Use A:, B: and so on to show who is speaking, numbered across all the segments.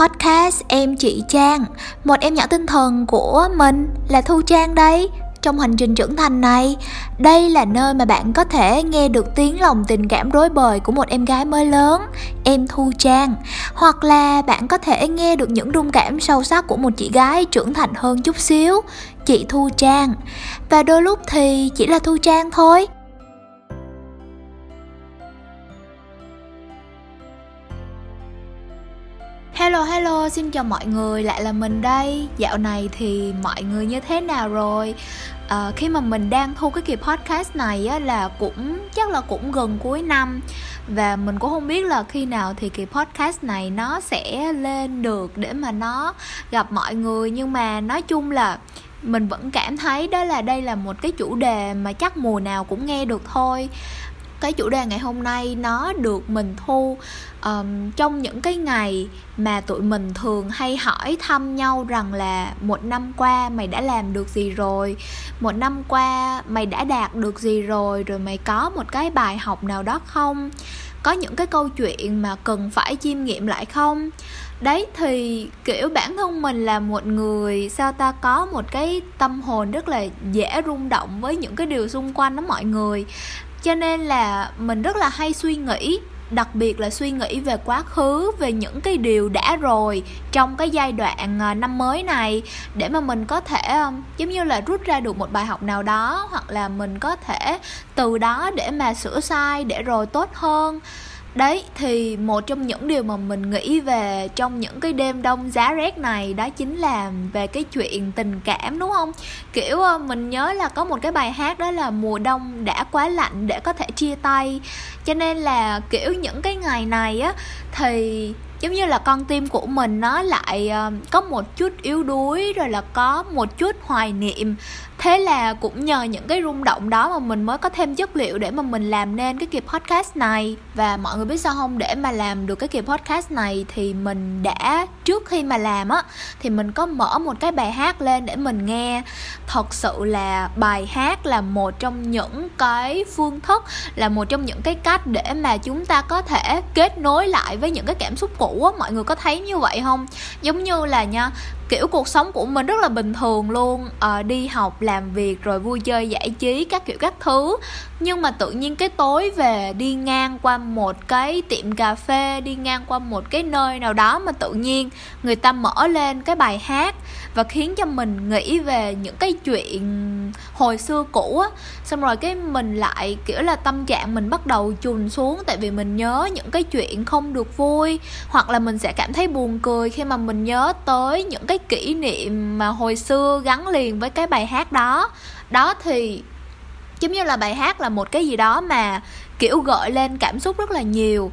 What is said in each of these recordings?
A: podcast Em Chị Trang. Một em nhỏ tinh thần của mình là Thu Trang đây, Trong hành trình trưởng thành này. Đây là nơi mà bạn có thể nghe được tiếng lòng tình cảm rối bời của một em gái mới lớn, Em Thu Trang. Hoặc là bạn có thể nghe được những rung cảm sâu sắc của một chị gái trưởng thành hơn chút xíu, Chị Thu Trang. Và đôi lúc thì chỉ là Thu Trang thôi. Hello hello, xin chào mọi người, lại là mình đây. Dạo này thì mọi người như thế nào rồi? À, khi mà mình đang thu cái kỳ podcast này á, là cũng chắc là cũng gần cuối năm. Và mình cũng không biết là khi nào thì kỳ podcast này nó sẽ lên được để mà nó gặp mọi người. Nhưng mà nói chung là mình vẫn cảm thấy đó là đây là một cái chủ đề mà chắc mùa nào cũng nghe được thôi cái chủ đề ngày hôm nay nó được mình thu um, trong những cái ngày mà tụi mình thường hay hỏi thăm nhau rằng là một năm qua mày đã làm được gì rồi? Một năm qua mày đã đạt được gì rồi? Rồi mày có một cái bài học nào đó không? Có những cái câu chuyện mà cần phải chiêm nghiệm lại không? Đấy thì kiểu bản thân mình là một người sao ta có một cái tâm hồn rất là dễ rung động với những cái điều xung quanh đó mọi người cho nên là mình rất là hay suy nghĩ, đặc biệt là suy nghĩ về quá khứ, về những cái điều đã rồi trong cái giai đoạn à, năm mới này, để mà mình có thể giống như là rút ra được một bài học nào đó, hoặc là mình có thể từ đó để mà sửa sai, để rồi tốt hơn đấy, thì một trong những điều mà mình nghĩ về trong những cái đêm đông giá rét này, đó chính là về cái chuyện tình cảm, đúng không? Kiểu ờ, mình nhớ là có một cái bài hát đó là mùa đông đã quá lạnh để có thể chia tay cho nên là, kiểu, những cái ngày này á, thì giống như là con tim của mình nó lại ờ, có một chút yếu đuối, rồi là có một chút hoài niệm thế là cũng nhờ những cái rung động đó mà mình mới có thêm chất liệu để mà mình làm nên cái kỳ podcast này. Và mọi người biết sao không? Để mà làm được cái kỳ podcast này thì mình đã, trước khi mà làm á, thì mình có mở một cái bài hát lên để mình nghe. Thật sự là bài hát là một trong những cái phương thức, là một trong những cái cách để mà chúng ta có thể kết nối lại với những cái cảm xúc cũ á. Mọi người có thấy như vậy không? Giống như là nha kiểu cuộc sống của mình rất là bình thường luôn. À, đi học làm việc rồi vui chơi giải trí các kiểu các thứ. Nhưng mà tự nhiên cái tối về đi ngang qua một cái tiệm cà phê đi ngang qua một cái nơi nào đó mà tự nhiên người ta mở lên cái bài hát và khiến cho mình nghĩ về những cái chuyện hồi xưa cũ á. Xong rồi cái mình lại, kiểu là, tâm trạng mình bắt đầu chùn xuống tại vì mình nhớ những cái chuyện không được vui, hoặc là mình sẽ cảm thấy buồn cười khi mà mình nhớ tới những cái kỷ niệm mà hồi xưa gắn liền với cái bài hát đó. Đó thì giống như là bài hát là một cái gì đó mà, kiểu, gợi lên cảm xúc rất là nhiều.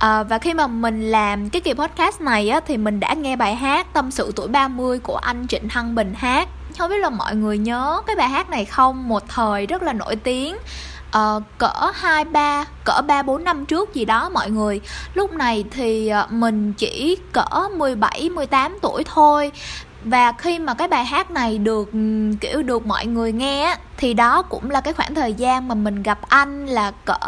A: À, và khi mà mình làm cái kỳ podcast này á, thì mình đã nghe bài hát Tâm sự tuổi 30 của anh Trịnh Thăng Bình hát Không biết là mọi người nhớ cái bài hát này không? Một thời rất là nổi tiếng uh, cỡ 2 3 cỡ 3 4 năm trước gì đó mọi người. Lúc này thì ờ, mình chỉ cỡ 17 18 tuổi thôi và khi mà cái bài hát này được kiểu được mọi người nghe thì đó cũng là cái khoảng thời gian mà mình gặp anh là cỡ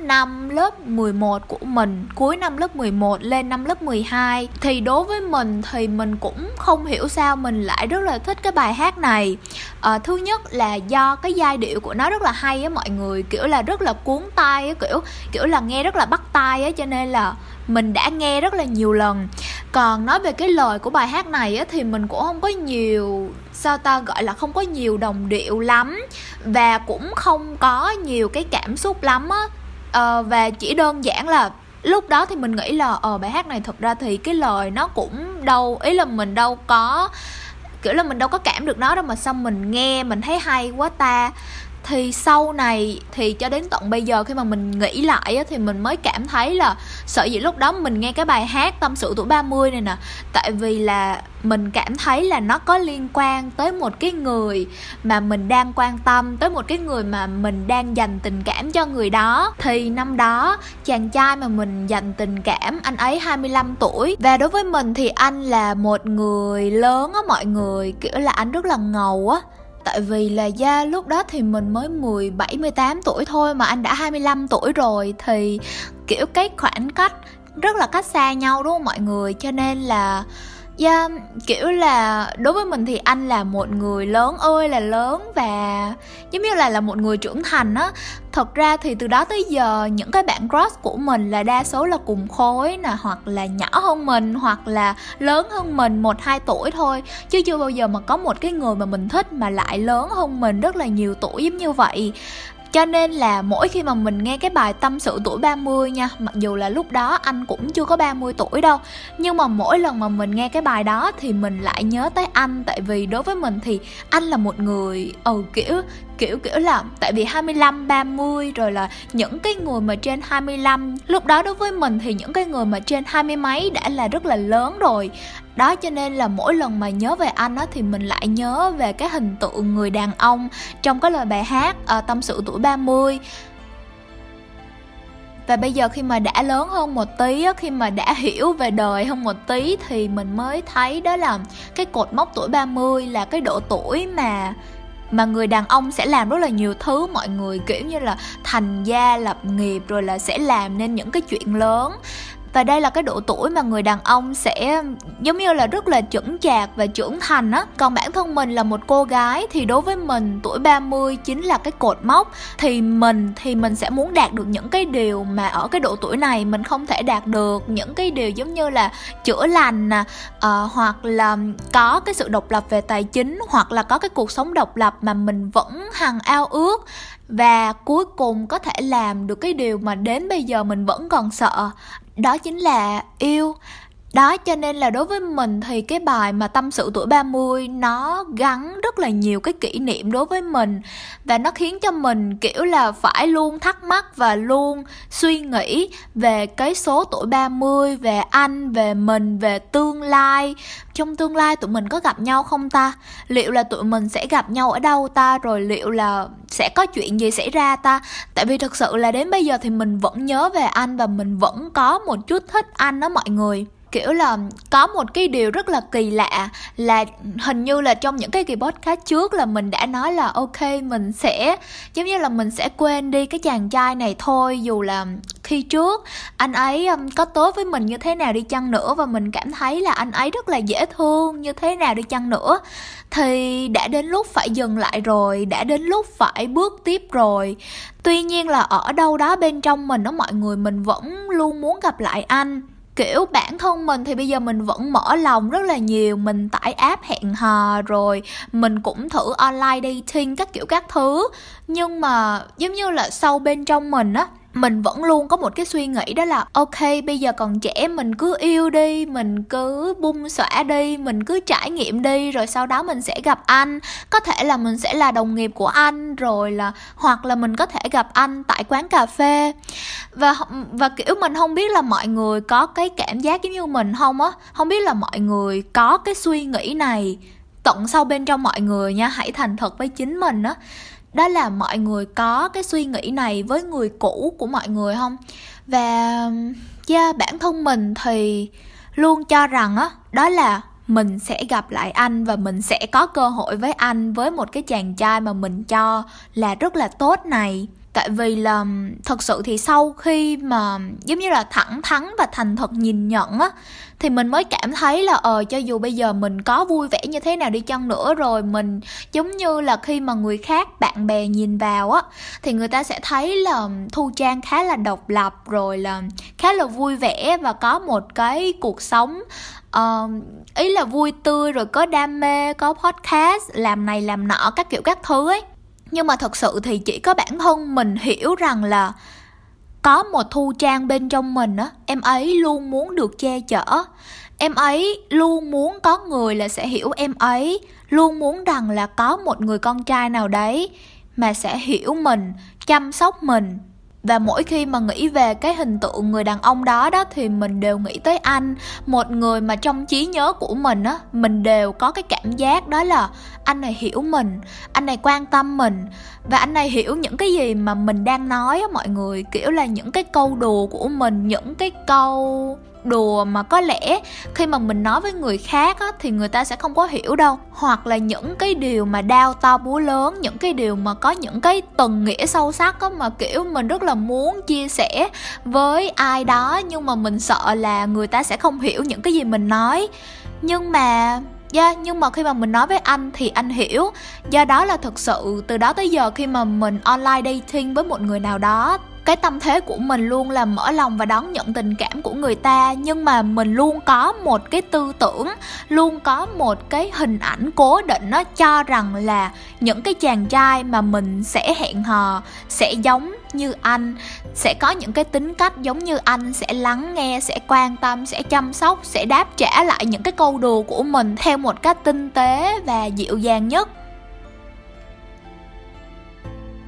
A: năm lớp 11 của mình cuối năm lớp 11 lên năm lớp 12 thì đối với mình thì mình cũng không hiểu sao mình lại rất là thích cái bài hát này. À, thứ nhất là do cái giai điệu của nó rất là hay á mọi người kiểu là rất là cuốn tai á kiểu kiểu là nghe rất là bắt tai á cho nên là mình đã nghe rất là nhiều lần. Còn nói về cái lời của bài hát này á, thì mình cũng không có nhiều sao ta gọi là không có nhiều đồng điệu lắm và cũng không có nhiều cái cảm xúc lắm á. À, và chỉ đơn giản là lúc đó thì mình nghĩ là ờ bài hát này thật ra thì cái lời nó cũng đâu ý là mình đâu có kiểu là mình đâu có cảm được nó đâu mà xong mình nghe mình thấy hay quá ta thì sau này thì cho đến tận bây giờ khi mà mình nghĩ lại á, thì mình mới cảm thấy là sợ dĩ lúc đó mình nghe cái bài hát tâm sự tuổi 30 này nè. Tại vì là mình cảm thấy là nó có liên quan tới một cái người mà mình đang quan tâm tới một cái người mà mình đang dành tình cảm cho người đó. Thì năm đó chàng trai mà mình dành tình cảm anh ấy 25 tuổi. Và đối với mình thì anh là một người lớn á mọi người kiểu là anh rất là ngầu á. Tại vì là da lúc đó thì mình mới 17, 18 tuổi thôi mà anh đã 25 tuổi rồi. Thì kiểu cái khoảng cách rất là cách xa nhau đúng không mọi người? Cho nên là yeah, kiểu là đối với mình thì anh là một người lớn ơi là lớn và giống như là là một người trưởng thành á. Thật ra thì từ đó tới giờ những cái bạn crush của mình là đa số là cùng khối nè hoặc là nhỏ hơn mình hoặc là lớn hơn mình một hai tuổi thôi. Chứ chưa bao giờ mà có một cái người mà mình thích mà lại lớn hơn mình rất là nhiều tuổi giống như vậy cho nên là mỗi khi mà mình nghe cái bài tâm sự tuổi 30 nha, Mặc dù là lúc đó anh cũng chưa có 30 tuổi đâu, Nhưng mà mỗi lần mà mình nghe cái bài đó thì mình lại nhớ tới anh. Tại vì đối với mình thì anh là một người ừ kiểu kiểu kiểu là, tại vì 25 30 rồi là những cái người mà trên 25 lúc đó đối với mình thì những cái người mà trên hai mươi mấy đã là rất là lớn rồi đó cho nên là mỗi lần mà nhớ về anh á thì mình lại nhớ về cái hình tượng người đàn ông trong cái lời bài hát à, tâm sự tuổi 30 và bây giờ khi mà đã lớn hơn một tí khi mà đã hiểu về đời hơn một tí thì mình mới thấy đó là cái cột mốc tuổi 30 là cái độ tuổi mà mà người đàn ông sẽ làm rất là nhiều thứ. Mọi người kiểu như là thành gia lập nghiệp rồi là sẽ làm nên những cái chuyện lớn và đây là cái độ tuổi mà người đàn ông sẽ giống như là rất là chững chạc và trưởng thành á. Còn bản thân mình là một cô gái thì đối với mình tuổi 30 chính là cái cột mốc. Thì mình thì mình sẽ muốn đạt được những cái điều mà ở cái độ tuổi này mình không thể đạt được. Những cái điều giống như là chữa lành nè uh, hoặc là có cái sự độc lập về tài chính hoặc là có cái cuộc sống độc lập mà mình vẫn hằng ao ước và cuối cùng có thể làm được cái điều mà đến bây giờ mình vẫn còn sợ. Đó chính là yêu đó cho nên là đối với mình thì cái bài mà tâm sự tuổi 30 nó gắn rất là nhiều cái kỷ niệm đối với mình và nó khiến cho mình kiểu là phải luôn thắc mắc và luôn suy nghĩ về cái số tuổi 30, về anh, về mình, về tương lai. Trong tương lai tụi mình có gặp nhau không ta? Liệu là tụi mình sẽ gặp nhau ở đâu ta? Rồi liệu là sẽ có chuyện gì xảy ra ta? Tại vì thực sự là đến bây giờ thì mình vẫn nhớ về anh và mình vẫn có một chút thích anh đó mọi người kiểu là có một cái điều rất là kỳ lạ là hình như là trong những cái kỳ podcast trước là mình đã nói là ok mình sẽ giống như là mình sẽ quên đi cái chàng trai này thôi dù là khi trước anh ấy um, có tốt với mình như thế nào đi chăng nữa và mình cảm thấy là anh ấy rất là dễ thương như thế nào đi chăng nữa. Thì đã đến lúc phải dừng lại rồi đã đến lúc phải bước tiếp rồi. Tuy nhiên là ở đâu đó bên trong mình đó mọi người mình vẫn luôn muốn gặp lại anh kiểu, bản thân mình thì bây giờ mình vẫn mở lòng rất là nhiều. Mình tải app hẹn hò rồi mình cũng thử online dating các kiểu các thứ. Nhưng mà giống như là sâu bên trong mình á mình vẫn luôn có một cái suy nghĩ đó là, ok, bây giờ còn trẻ, mình cứ yêu đi, mình cứ bung xõa đi, mình cứ trải nghiệm đi, rồi sau đó mình sẽ gặp anh. Có thể là mình sẽ là đồng nghiệp của anh, rồi là, hoặc là mình có thể gặp anh tại quán cà phê. Và và kiểu mình không biết là mọi người có cái cảm giác giống như mình không á. Không biết là mọi người có cái suy nghĩ này tận sâu bên trong mọi người nha. Hãy thành thật với chính mình á đó là mọi người có cái suy nghĩ này với người cũ của mọi người không? Và um, yeah, bản thân mình thì luôn cho rằng á đó, đó là mình sẽ gặp lại anh và mình sẽ có cơ hội với anh với một cái chàng trai mà mình cho là rất là tốt này tại vì là thật sự thì sau khi mà giống như là thẳng thắn và thành thật nhìn nhận á thì mình mới cảm thấy là ờ cho dù bây giờ mình có vui vẻ như thế nào đi chăng nữa rồi mình giống như là khi mà người khác bạn bè nhìn vào á thì người ta sẽ thấy là thu trang khá là độc lập rồi là khá là vui vẻ và có một cái cuộc sống uh, ý là vui tươi rồi có đam mê có podcast làm này làm nọ các kiểu các thứ ấy nhưng mà thật sự thì chỉ có bản thân mình hiểu rằng là có một thu trang bên trong mình á, em ấy luôn muốn được che chở. Em ấy luôn muốn có người là sẽ hiểu em ấy, luôn muốn rằng là có một người con trai nào đấy mà sẽ hiểu mình, chăm sóc mình. Và mỗi khi mà nghĩ về cái hình tượng người đàn ông đó đó thì mình đều nghĩ tới anh. Một người mà trong trí nhớ của mình á, mình đều có cái cảm giác đó là anh này hiểu mình anh này quan tâm mình. Và anh này hiểu những cái gì mà mình đang nói á mọi người. Kiểu là những cái câu đùa của mình những cái câu đùa mà có lẽ khi mà mình nói với người khác á, thì người ta sẽ không có hiểu đâu. Hoặc là những cái điều mà đau to búa lớn những cái điều mà có những cái tầng nghĩa sâu sắc á, mà kiểu mình rất là muốn chia sẻ với ai đó nhưng mà mình sợ là người ta sẽ không hiểu những cái gì mình nói. Nhưng mà Yeah, dạ, nhưng mà khi mà mình nói với anh thì anh hiểu. Do đó là thật sự từ đó tới giờ khi mà mình online dating với một người nào đó cái tâm thế của mình luôn là mở lòng và đón nhận tình cảm của người ta. Nhưng mà mình luôn có một cái tư tưởng, luôn có một cái hình ảnh cố định nó cho rằng là những cái chàng trai mà mình sẽ hẹn hò, sẽ giống như anh, sẽ có những cái tính cách giống như anh, sẽ lắng nghe, sẽ quan tâm, sẽ chăm sóc, sẽ đáp trả lại những cái câu đùa của mình theo một cách tinh tế và dịu dàng nhất.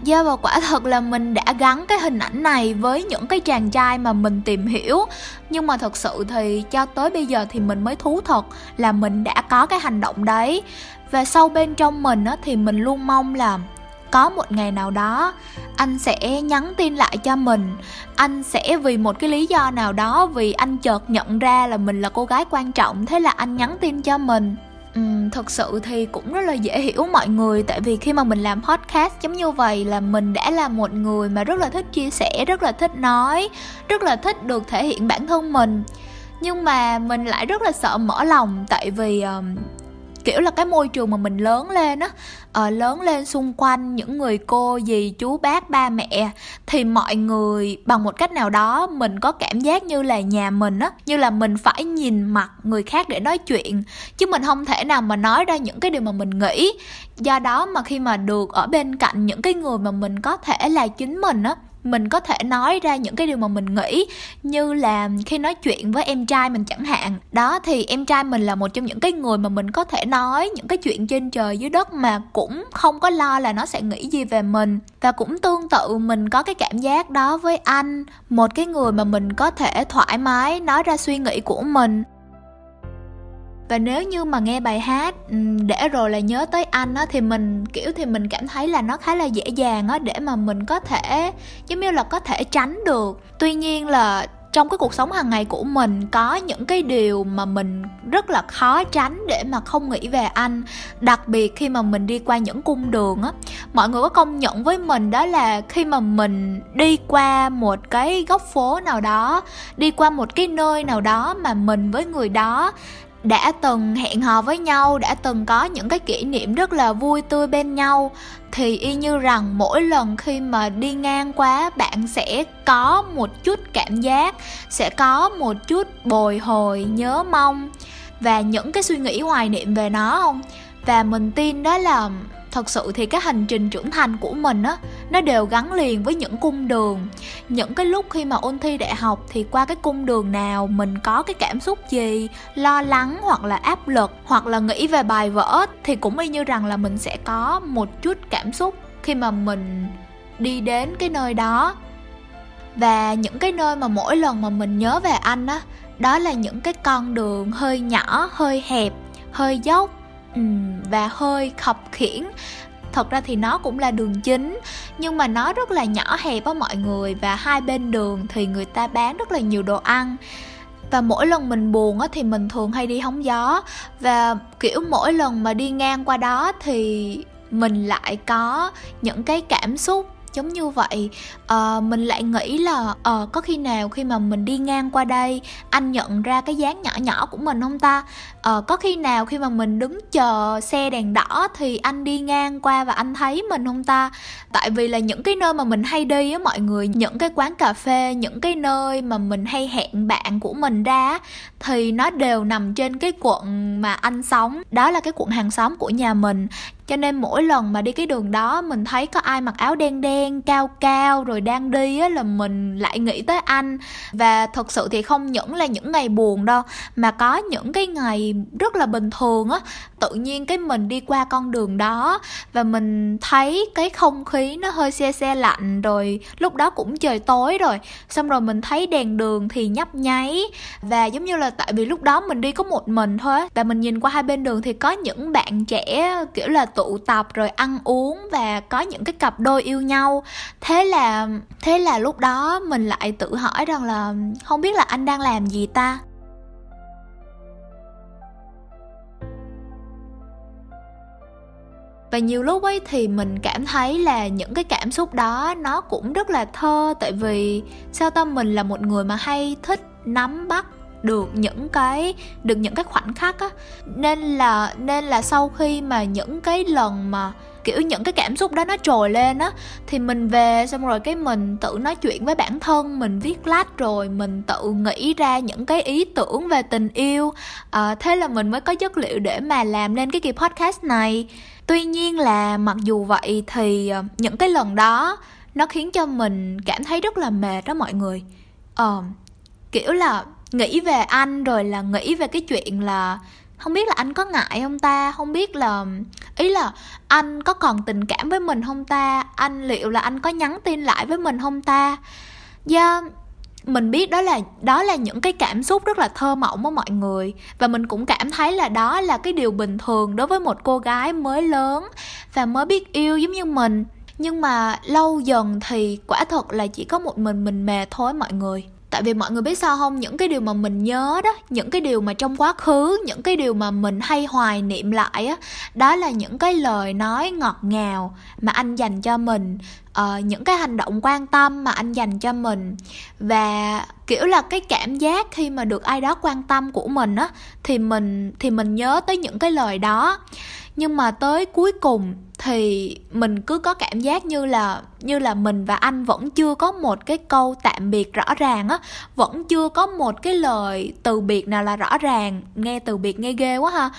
A: Yeah, và quả thật là mình đã gắn cái hình ảnh này với những cái chàng trai mà mình tìm hiểu. Nhưng mà thật sự thì cho tới bây giờ thì mình mới thú thật là mình đã có cái hành động đấy. Và sâu bên trong mình á, thì mình luôn mong là có một ngày nào đó anh sẽ nhắn tin lại cho mình. Anh sẽ vì một cái lý do nào đó vì anh chợt nhận ra là mình là cô gái quan trọng thế là anh nhắn tin cho mình. Um, thực sự thì cũng rất là dễ hiểu mọi người tại vì khi mà mình làm podcast giống như vậy là mình đã là một người mà rất là thích chia sẻ rất là thích nói rất là thích được thể hiện bản thân mình. Nhưng mà mình lại rất là sợ mở lòng tại vì um, kiểu là cái môi trường mà mình lớn lên á. À, lớn lên xung quanh những người cô dì chú bác ba mẹ thì mọi người bằng một cách nào đó mình có cảm giác như là nhà mình á như là mình phải nhìn mặt người khác để nói chuyện. Chứ mình không thể nào mà nói ra những cái điều mà mình nghĩ. Do đó mà khi mà được ở bên cạnh những cái người mà mình có thể là chính mình á mình có thể nói ra những cái điều mà mình nghĩ, như là khi nói chuyện với em trai mình chẳng hạn. Đó, thì em trai mình là một trong những cái người mà mình có thể nói những cái chuyện trên trời dưới đất mà cũng không có lo là nó sẽ nghĩ gì về mình. Và cũng tương tự, mình có cái cảm giác đó với anh, một cái người mà mình có thể thoải mái nói ra suy nghĩ của mình và nếu như mà nghe bài hát để rồi là nhớ tới anh á, thì mình, kiểu, thì mình cảm thấy là nó khá là dễ dàng á, để mà mình có thể, giống như là có thể tránh được. Tuy nhiên là trong cái cuộc sống hàng ngày của mình có những cái điều mà mình rất là khó tránh để mà không nghĩ về anh, đặc biệt khi mà mình đi qua những cung đường á. Mọi người có công nhận với mình đó là khi mà mình đi qua một cái góc phố nào đó, đi qua một cái nơi nào đó mà mình với người đó đã từng hẹn hò với nhau, đã từng có những cái kỷ niệm rất là vui tươi bên nhau, thì y như rằng mỗi lần khi mà đi ngang qua, bạn sẽ có một chút cảm giác, sẽ có một chút bồi hồi nhớ mong và những cái suy nghĩ hoài niệm về nó, không? Và mình tin đó là thật sự thì cái hành trình trưởng thành của mình á nó đều gắn liền với những cung đường. Những cái lúc khi mà ôn thi đại học thì qua cái cung đường nào mình có cái cảm xúc gì lo lắng hoặc là áp lực hoặc là nghĩ về bài vở thì cũng y như rằng là mình sẽ có một chút cảm xúc khi mà mình đi đến cái nơi đó. Và những cái nơi mà mỗi lần mà mình nhớ về anh á đó, đó là những cái con đường hơi nhỏ hơi hẹp hơi dốc và hơi khập khiễng thật ra thì nó cũng là đường chính, nhưng mà nó rất là nhỏ hẹp á mọi người, và hai bên đường thì người ta bán rất là nhiều đồ ăn. Và mỗi lần mình buồn á thì mình thường hay đi hóng gió. Và kiểu mỗi lần mà đi ngang qua đó thì mình lại có những cái cảm xúc giống như vậy uh, mình lại nghĩ là uh, có khi nào khi mà mình đi ngang qua đây anh nhận ra cái dáng nhỏ nhỏ của mình không ta? Uh, có khi nào khi mà mình đứng chờ xe đèn đỏ thì anh đi ngang qua và anh thấy mình không ta? Tại vì là những cái nơi mà mình hay đi á mọi người những cái quán cà phê những cái nơi mà mình hay hẹn bạn của mình ra thì nó đều nằm trên cái quận mà anh sống. Đó là cái quận hàng xóm của nhà mình cho nên mỗi lần mà đi cái đường đó, mình thấy có ai mặc áo đen đen, cao cao, rồi đang đi á, là mình lại nghĩ tới anh. Và thật sự thì không những là những ngày buồn đâu, mà có những cái ngày rất là bình thường á. Tự nhiên cái mình đi qua con đường đó, và mình thấy cái không khí nó hơi xe xe lạnh, rồi lúc đó cũng trời tối rồi. Xong rồi mình thấy đèn đường thì nhấp nháy, và giống như là tại vì lúc đó mình đi có một mình thôi và mình nhìn qua hai bên đường thì có những bạn trẻ, kiểu là tuổi tụ tập rồi ăn uống và có những cái cặp đôi yêu nhau. Thế là thế là lúc đó mình lại tự hỏi rằng là không biết là anh đang làm gì ta? Và nhiều lúc ấy thì mình cảm thấy là những cái cảm xúc đó nó cũng rất là thơ. Tại vì, sao tâm mình là một người mà hay thích nắm bắt được những cái được những cái khoảnh khắc á. Nên là nên là sau khi mà những cái lần mà kiểu những cái cảm xúc đó nó trồi lên á thì mình về xong rồi cái mình tự nói chuyện với bản thân mình viết lách rồi mình tự nghĩ ra những cái ý tưởng về tình yêu. À, thế là mình mới có chất liệu để mà làm nên cái kỳ podcast này. Tuy nhiên là mặc dù vậy thì ờ, những cái lần đó nó khiến cho mình cảm thấy rất là mệt đó mọi người. Ờ kiểu là nghĩ về anh rồi là nghĩ về cái chuyện là không biết là anh có ngại không ta? Không biết là, ý là anh có còn tình cảm với mình không ta? Anh, liệu là anh có nhắn tin lại với mình không ta? Yeah mình biết đó là đó là những cái cảm xúc rất là thơ mộng của mọi người. Và mình cũng cảm thấy là đó là cái điều bình thường đối với một cô gái mới lớn và mới biết yêu giống như mình. Nhưng mà lâu dần thì quả thật là chỉ có một mình mình mệt thôi mọi người tại vì mọi người biết sao không? Những cái điều mà mình nhớ đó những cái điều mà trong quá khứ những cái điều mà mình hay hoài niệm lại á đó là những cái lời nói ngọt ngào mà anh dành cho mình. Uh, những cái hành động quan tâm mà anh dành cho mình. Và kiểu là cái cảm giác khi mà được ai đó quan tâm của mình á thì mình thì mình nhớ tới những cái lời đó nhưng mà tới cuối cùng thì mình cứ có cảm giác như là như là mình và anh vẫn chưa có một cái câu tạm biệt rõ ràng á. Vẫn chưa có một cái lời từ biệt nào là rõ ràng nghe từ biệt nghe ghê quá ha.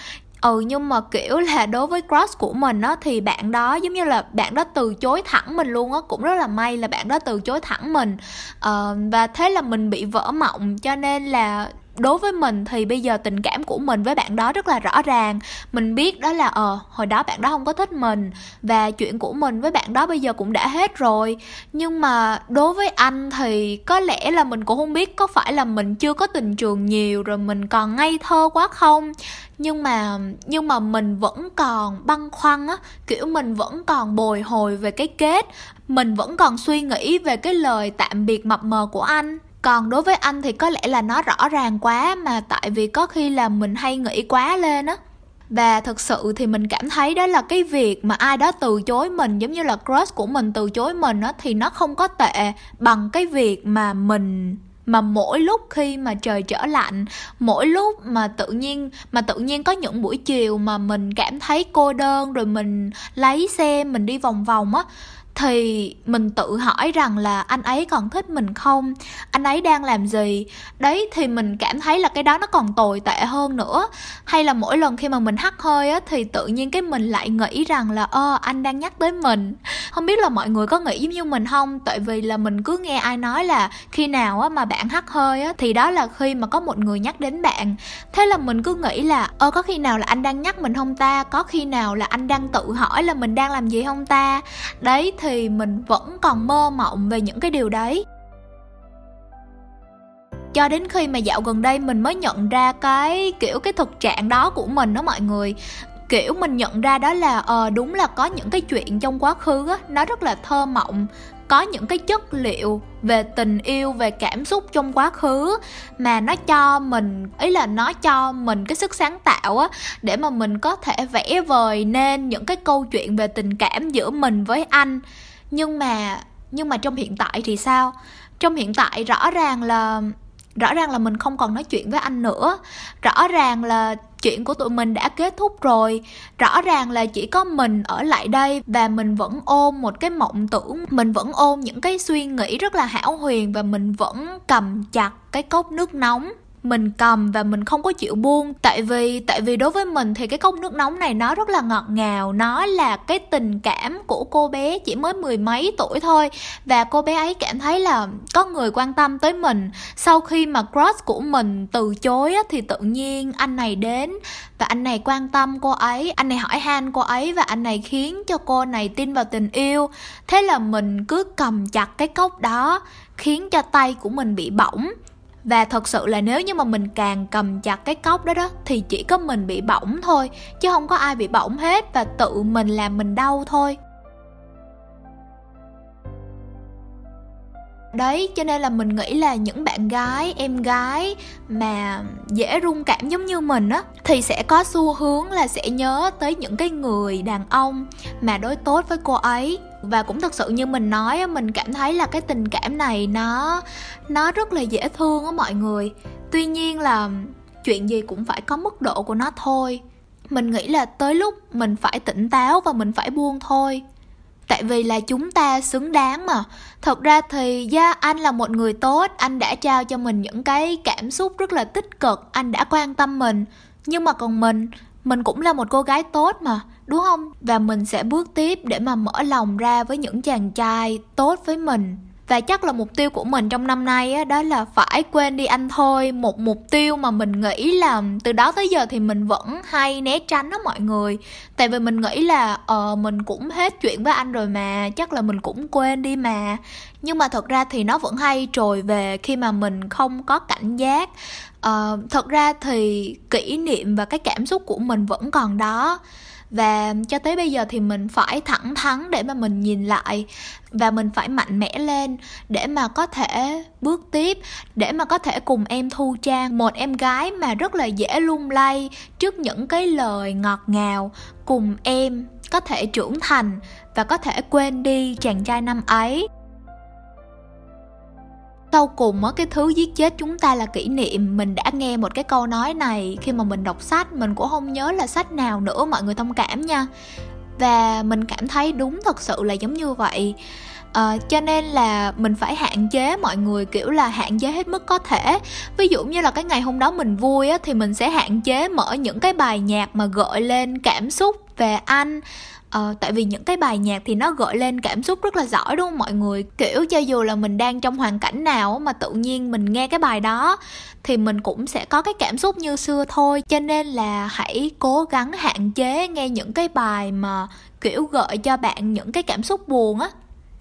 A: Ừ nhưng mà kiểu là đối với crush của mình á thì bạn đó giống như là bạn đó từ chối thẳng mình luôn á. Cũng rất là may là bạn đó từ chối thẳng mình. Uh, và thế là mình bị vỡ mộng cho nên là đối với mình thì bây giờ tình cảm của mình với bạn đó rất là rõ ràng. Mình biết đó là ờ hồi đó bạn đó không có thích mình và chuyện của mình với bạn đó bây giờ cũng đã hết rồi. Nhưng mà đối với anh thì có lẽ là mình cũng không biết có phải là mình chưa có tình trường nhiều rồi mình còn ngây thơ quá không. Nhưng mà nhưng mà mình vẫn còn băn khoăn á, kiểu mình vẫn còn bồi hồi về cái kết, mình vẫn còn suy nghĩ về cái lời tạm biệt mập mờ của anh còn đối với anh thì có lẽ là nó rõ ràng quá mà tại vì có khi là mình hay nghĩ quá lên á. Và thực sự thì mình cảm thấy đó là cái việc mà ai đó từ chối mình, giống như là crush của mình từ chối mình á, thì nó không có tệ bằng cái việc mà mình, mà mỗi lúc khi mà trời trở lạnh, mỗi lúc mà tự nhiên, mà tự nhiên có những buổi chiều mà mình cảm thấy cô đơn rồi mình lấy xe mình đi vòng vòng á thì mình tự hỏi rằng là anh ấy còn thích mình không? Anh ấy đang làm gì? Đấy, thì mình cảm thấy là cái đó nó còn tồi tệ hơn nữa. Hay là mỗi lần khi mà mình hắt hơi á, thì tự nhiên cái mình lại nghĩ rằng là, ơ, anh đang nhắc tới mình. Không biết là mọi người có nghĩ giống như mình không? Tại vì là mình cứ nghe ai nói là khi nào á mà bạn hắt hơi á, thì đó là khi mà có một người nhắc đến bạn. Thế là mình cứ nghĩ là, ơ, có khi nào là anh đang nhắc mình không ta? Có khi nào là anh đang tự hỏi là mình đang làm gì không ta? Đấy thì mình vẫn còn mơ mộng về những cái điều đấy. Cho đến khi mà dạo gần đây mình mới nhận ra cái, kiểu, cái thực trạng đó của mình đó mọi người. Kiểu, mình nhận ra đó là ờ đúng là có những cái chuyện trong quá khứ á, nó rất là thơ mộng có những cái chất liệu về tình yêu, về cảm xúc trong quá khứ mà nó cho mình, ý là nó cho mình cái sức sáng tạo á, để mà mình có thể vẽ vời nên những cái câu chuyện về tình cảm giữa mình với anh. Nhưng mà nhưng mà trong hiện tại thì sao? Trong hiện tại rõ ràng là rõ ràng là mình không còn nói chuyện với anh nữa. Rõ ràng là chuyện của tụi mình đã kết thúc rồi. Rõ ràng là chỉ có mình ở lại đây và mình vẫn ôm một cái mộng tưởng. Mình vẫn ôm những cái suy nghĩ rất là hão huyền và mình vẫn cầm chặt cái cốc nước nóng mình cầm và mình không có chịu buông. Tại vì tại vì đối với mình thì cái cốc nước nóng này nó rất là ngọt ngào. Nó là cái tình cảm của cô bé chỉ mới mười mấy tuổi thôi. Và cô bé ấy cảm thấy là có người quan tâm tới mình. Sau khi mà crush của mình từ chối thì tự nhiên anh này đến và anh này quan tâm cô ấy, anh này hỏi han cô ấy và anh này khiến cho cô này tin vào tình yêu. Thế là mình cứ cầm chặt cái cốc đó, khiến cho tay của mình bị bỏng và thật sự là nếu như mà mình càng cầm chặt cái cốc đó đó, thì chỉ có mình bị bỏng thôi, chứ không có ai bị bỏng hết và tự mình làm mình đau thôi. Đấy, cho nên là mình nghĩ là những bạn gái, em gái mà dễ rung cảm giống như mình á, thì sẽ có xu hướng là sẽ nhớ tới những cái người đàn ông mà đối tốt với cô ấy và cũng thật sự như mình nói mình cảm thấy là cái tình cảm này nó nó rất là dễ thương á mọi người. Tuy nhiên là chuyện gì cũng phải có mức độ của nó thôi. Mình nghĩ là tới lúc mình phải tỉnh táo và mình phải buông thôi. Tại vì là chúng ta xứng đáng mà. Thật ra thì yeah, anh là một người tốt anh đã trao cho mình những cái cảm xúc rất là tích cực anh đã quan tâm mình. Nhưng mà còn mình mình cũng là một cô gái tốt mà đúng không? Và mình sẽ bước tiếp để mà mở lòng ra với những chàng trai tốt với mình. Và chắc là mục tiêu của mình trong năm nay á, đó là phải quên đi anh thôi. Một mục tiêu mà mình nghĩ là từ đó tới giờ thì mình vẫn hay né tránh đó mọi người. Tại vì mình nghĩ là ờ mình cũng hết chuyện với anh rồi mà chắc là mình cũng quên đi mà. Nhưng mà thật ra thì nó vẫn hay trồi về khi mà mình không có cảnh giác. Ờ, thật ra thì kỷ niệm và cái cảm xúc của mình vẫn còn đó và cho tới bây giờ thì mình phải thẳng thắn để mà mình nhìn lại và mình phải mạnh mẽ lên để mà có thể bước tiếp, để mà có thể cùng em thu trang. Một em gái mà rất là dễ lung lay trước những cái lời ngọt ngào cùng em có thể trưởng thành và có thể quên đi chàng trai năm ấy sau cùng á cái thứ giết chết chúng ta là kỷ niệm. Mình đã nghe một cái câu nói này khi mà mình đọc sách mình cũng không nhớ là sách nào nữa mọi người thông cảm nha. Và mình cảm thấy đúng thật sự là giống như vậy. À, cho nên là mình phải hạn chế mọi người kiểu là hạn chế hết mức có thể. Ví dụ như là cái ngày hôm đó mình vui á thì mình sẽ hạn chế mở những cái bài nhạc mà gợi lên cảm xúc về anh. Ờ, tại vì những cái bài nhạc thì nó gợi lên cảm xúc rất là giỏi đúng không? Mọi người kiểu cho dù là mình đang trong hoàn cảnh nào mà tự nhiên mình nghe cái bài đó thì mình cũng sẽ có cái cảm xúc như xưa thôi. Cho nên là hãy cố gắng hạn chế nghe những cái bài mà kiểu gợi cho bạn những cái cảm xúc buồn á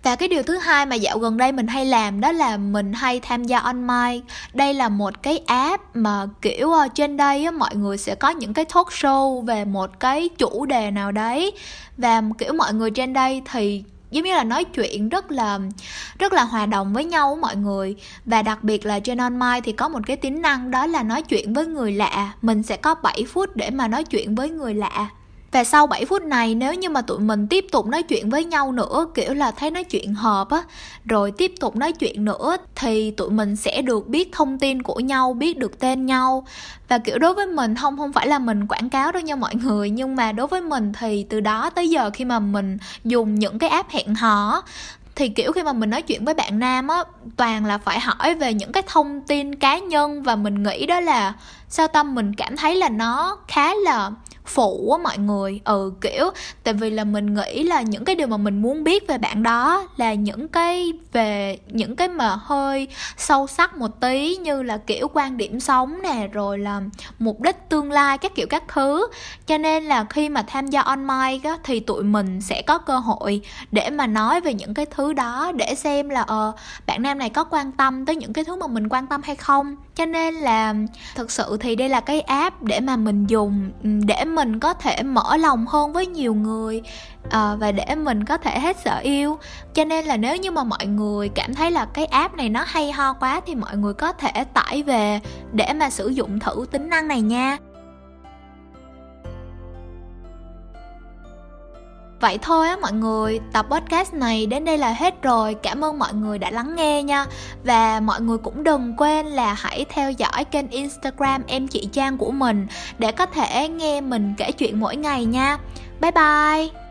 A: và cái điều thứ hai mà dạo gần đây mình hay làm đó là mình hay tham gia on đây là một cái app mà kiểu ờ, trên đây á, mọi người sẽ có những cái talk show về một cái chủ đề nào đấy. Và kiểu mọi người trên đây thì giống như là nói chuyện rất là rất là hòa đồng với nhau mọi người. Và đặc biệt là trên on thì có một cái tính năng đó là nói chuyện với người lạ. Mình sẽ có 7 phút để mà nói chuyện với người lạ và sau 7 phút này, nếu như mà tụi mình tiếp tục nói chuyện với nhau nữa, kiểu là thấy nói chuyện hợp á, rồi tiếp tục nói chuyện nữa, thì tụi mình sẽ được biết thông tin của nhau, biết được tên nhau. Và kiểu đối với mình, không không phải là mình quảng cáo đâu nha mọi người, nhưng mà đối với mình thì từ đó tới giờ khi mà mình dùng những cái app hẹn hò thì kiểu khi mà mình nói chuyện với bạn nam á, toàn là phải hỏi về những cái thông tin cá nhân và mình nghĩ đó là sao tâm mình cảm thấy là nó khá là phụ á mọi người. Ừ kiểu, tại vì là mình nghĩ là những cái điều mà mình muốn biết về bạn đó là những cái về, những cái mà hơi sâu sắc một tí, như là kiểu quan điểm sống nè, rồi là mục đích tương lai, các kiểu các thứ. Cho nên là khi mà tham gia online á, thì tụi mình sẽ có cơ hội để mà nói về những cái thứ đó, để xem là ờ bạn nam này có quan tâm tới những cái thứ mà mình quan tâm hay không cho nên là thực sự thì đây là cái app để mà mình dùng để mình có thể mở lòng hơn với nhiều người à, và để mình có thể hết sợ yêu. Cho nên là nếu như mà mọi người cảm thấy là cái app này nó hay ho quá thì mọi người có thể tải về để mà sử dụng thử tính năng này nha. Vậy thôi á mọi người, tập podcast này đến đây là hết rồi. Cảm ơn mọi người đã lắng nghe nha. Và mọi người cũng đừng quên là hãy theo dõi kênh Instagram em chị Trang của mình để có thể nghe mình kể chuyện mỗi ngày nha. Bye bye.